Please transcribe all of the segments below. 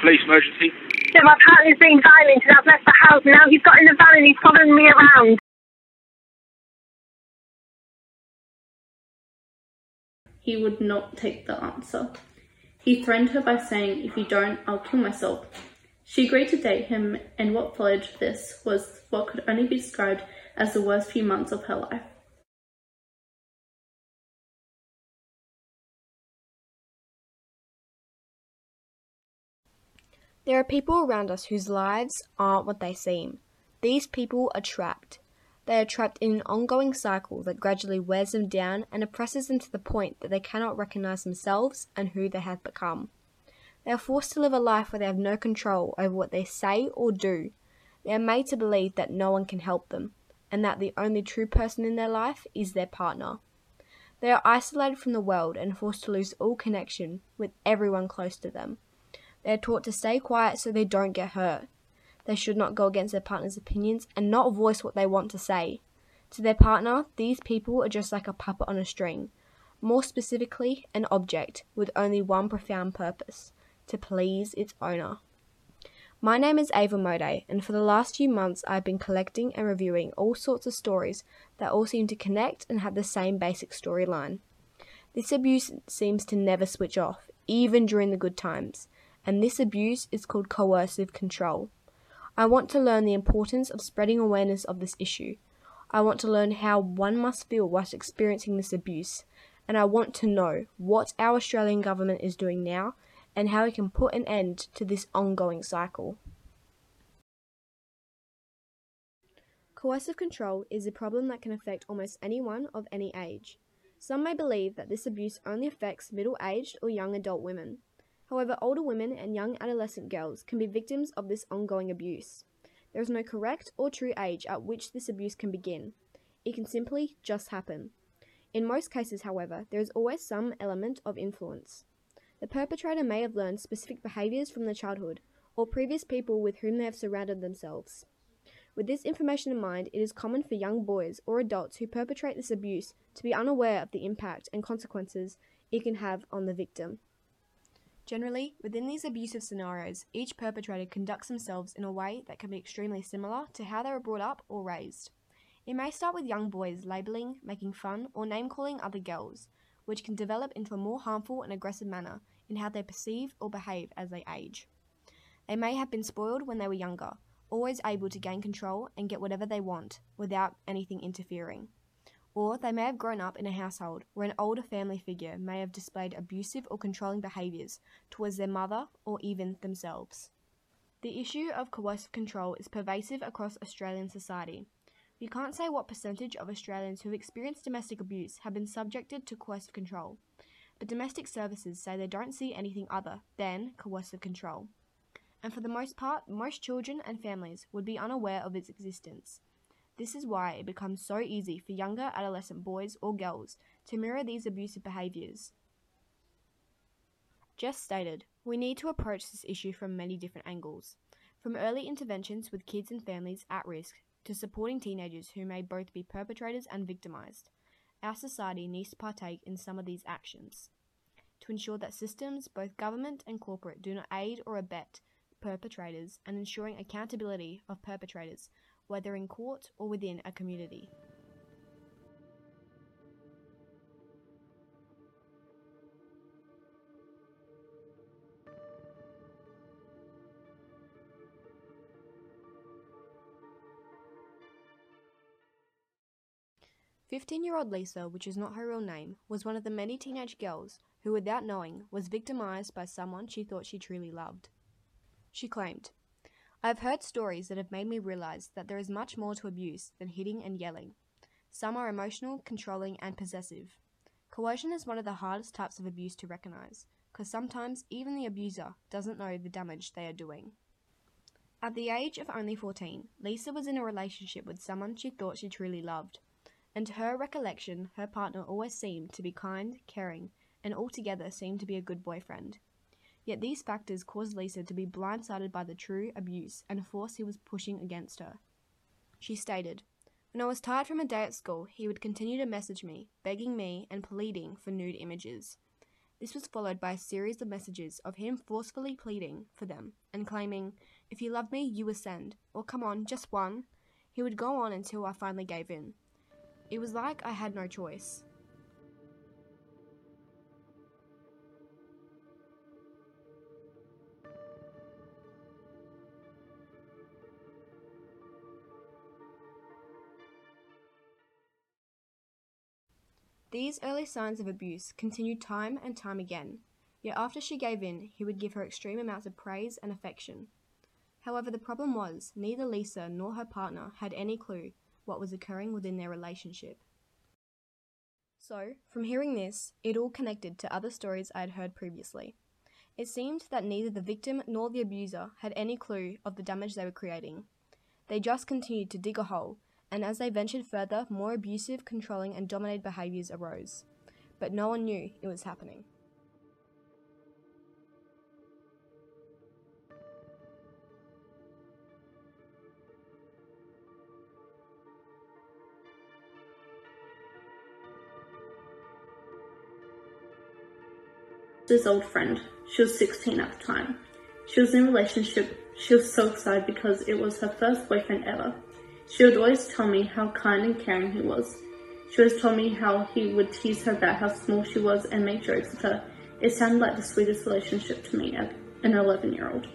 Police emergency. So my partner's being violent and I've left the house now he's got in the van and he's following me around. He would not take the answer. He threatened her by saying, If you don't, I'll kill myself. She agreed to date him, and what followed this was what could only be described as the worst few months of her life. There are people around us whose lives aren't what they seem. These people are trapped. They are trapped in an ongoing cycle that gradually wears them down and oppresses them to the point that they cannot recognize themselves and who they have become. They are forced to live a life where they have no control over what they say or do. They are made to believe that no one can help them, and that the only true person in their life is their partner. They are isolated from the world and forced to lose all connection with everyone close to them. They are taught to stay quiet so they don't get hurt. They should not go against their partner's opinions and not voice what they want to say. To their partner, these people are just like a puppet on a string. More specifically, an object with only one profound purpose to please its owner. My name is Ava Mode, and for the last few months I've been collecting and reviewing all sorts of stories that all seem to connect and have the same basic storyline. This abuse seems to never switch off, even during the good times and this abuse is called coercive control. I want to learn the importance of spreading awareness of this issue. I want to learn how one must feel whilst experiencing this abuse, and I want to know what our Australian government is doing now and how it can put an end to this ongoing cycle. Coercive control is a problem that can affect almost anyone of any age. Some may believe that this abuse only affects middle aged or young adult women. However, older women and young adolescent girls can be victims of this ongoing abuse. There is no correct or true age at which this abuse can begin. It can simply just happen. In most cases, however, there is always some element of influence. The perpetrator may have learned specific behaviours from their childhood or previous people with whom they have surrounded themselves. With this information in mind, it is common for young boys or adults who perpetrate this abuse to be unaware of the impact and consequences it can have on the victim. Generally, within these abusive scenarios, each perpetrator conducts themselves in a way that can be extremely similar to how they were brought up or raised. It may start with young boys labeling, making fun, or name calling other girls, which can develop into a more harmful and aggressive manner in how they perceive or behave as they age. They may have been spoiled when they were younger, always able to gain control and get whatever they want without anything interfering. Or they may have grown up in a household where an older family figure may have displayed abusive or controlling behaviours towards their mother or even themselves. The issue of coercive control is pervasive across Australian society. We can't say what percentage of Australians who have experienced domestic abuse have been subjected to coercive control, but domestic services say they don't see anything other than coercive control. And for the most part, most children and families would be unaware of its existence. This is why it becomes so easy for younger adolescent boys or girls to mirror these abusive behaviours. Jess stated, we need to approach this issue from many different angles, from early interventions with kids and families at risk to supporting teenagers who may both be perpetrators and victimised. Our society needs to partake in some of these actions to ensure that systems, both government and corporate, do not aid or abet perpetrators and ensuring accountability of perpetrators whether in court or within a community. Fifteen year old Lisa, which is not her real name, was one of the many teenage girls who, without knowing, was victimized by someone she thought she truly loved. She claimed, I have heard stories that have made me realize that there is much more to abuse than hitting and yelling. Some are emotional, controlling, and possessive. Coercion is one of the hardest types of abuse to recognize, because sometimes even the abuser doesn't know the damage they are doing. At the age of only 14, Lisa was in a relationship with someone she thought she truly loved, and to her recollection, her partner always seemed to be kind, caring, and altogether seemed to be a good boyfriend. Yet these factors caused Lisa to be blindsided by the true abuse and force he was pushing against her. She stated, When I was tired from a day at school, he would continue to message me, begging me and pleading for nude images. This was followed by a series of messages of him forcefully pleading for them and claiming, If you love me, you ascend, or come on, just one. He would go on until I finally gave in. It was like I had no choice. These early signs of abuse continued time and time again, yet after she gave in, he would give her extreme amounts of praise and affection. However, the problem was neither Lisa nor her partner had any clue what was occurring within their relationship. So, from hearing this, it all connected to other stories I had heard previously. It seemed that neither the victim nor the abuser had any clue of the damage they were creating. They just continued to dig a hole and as they ventured further, more abusive, controlling, and dominated behaviours arose. But no one knew it was happening. This old friend. She was 16 at the time. She was in a relationship. She was so excited because it was her first boyfriend ever. She would always tell me how kind and caring he was. She always told me how he would tease her about how small she was and make jokes with her. It sounded like the sweetest relationship to me as an 11 year old.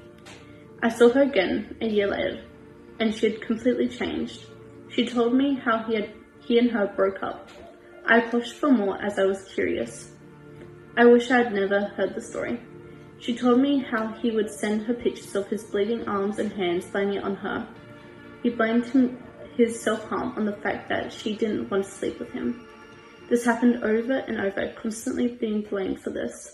I saw her again a year later, and she had completely changed. She told me how he had he and her broke up. I pushed for more as I was curious. I wish I had never heard the story. She told me how he would send her pictures of his bleeding arms and hands laying it on her. He blamed him his self-harm on the fact that she didn't want to sleep with him. This happened over and over, constantly being blamed for this.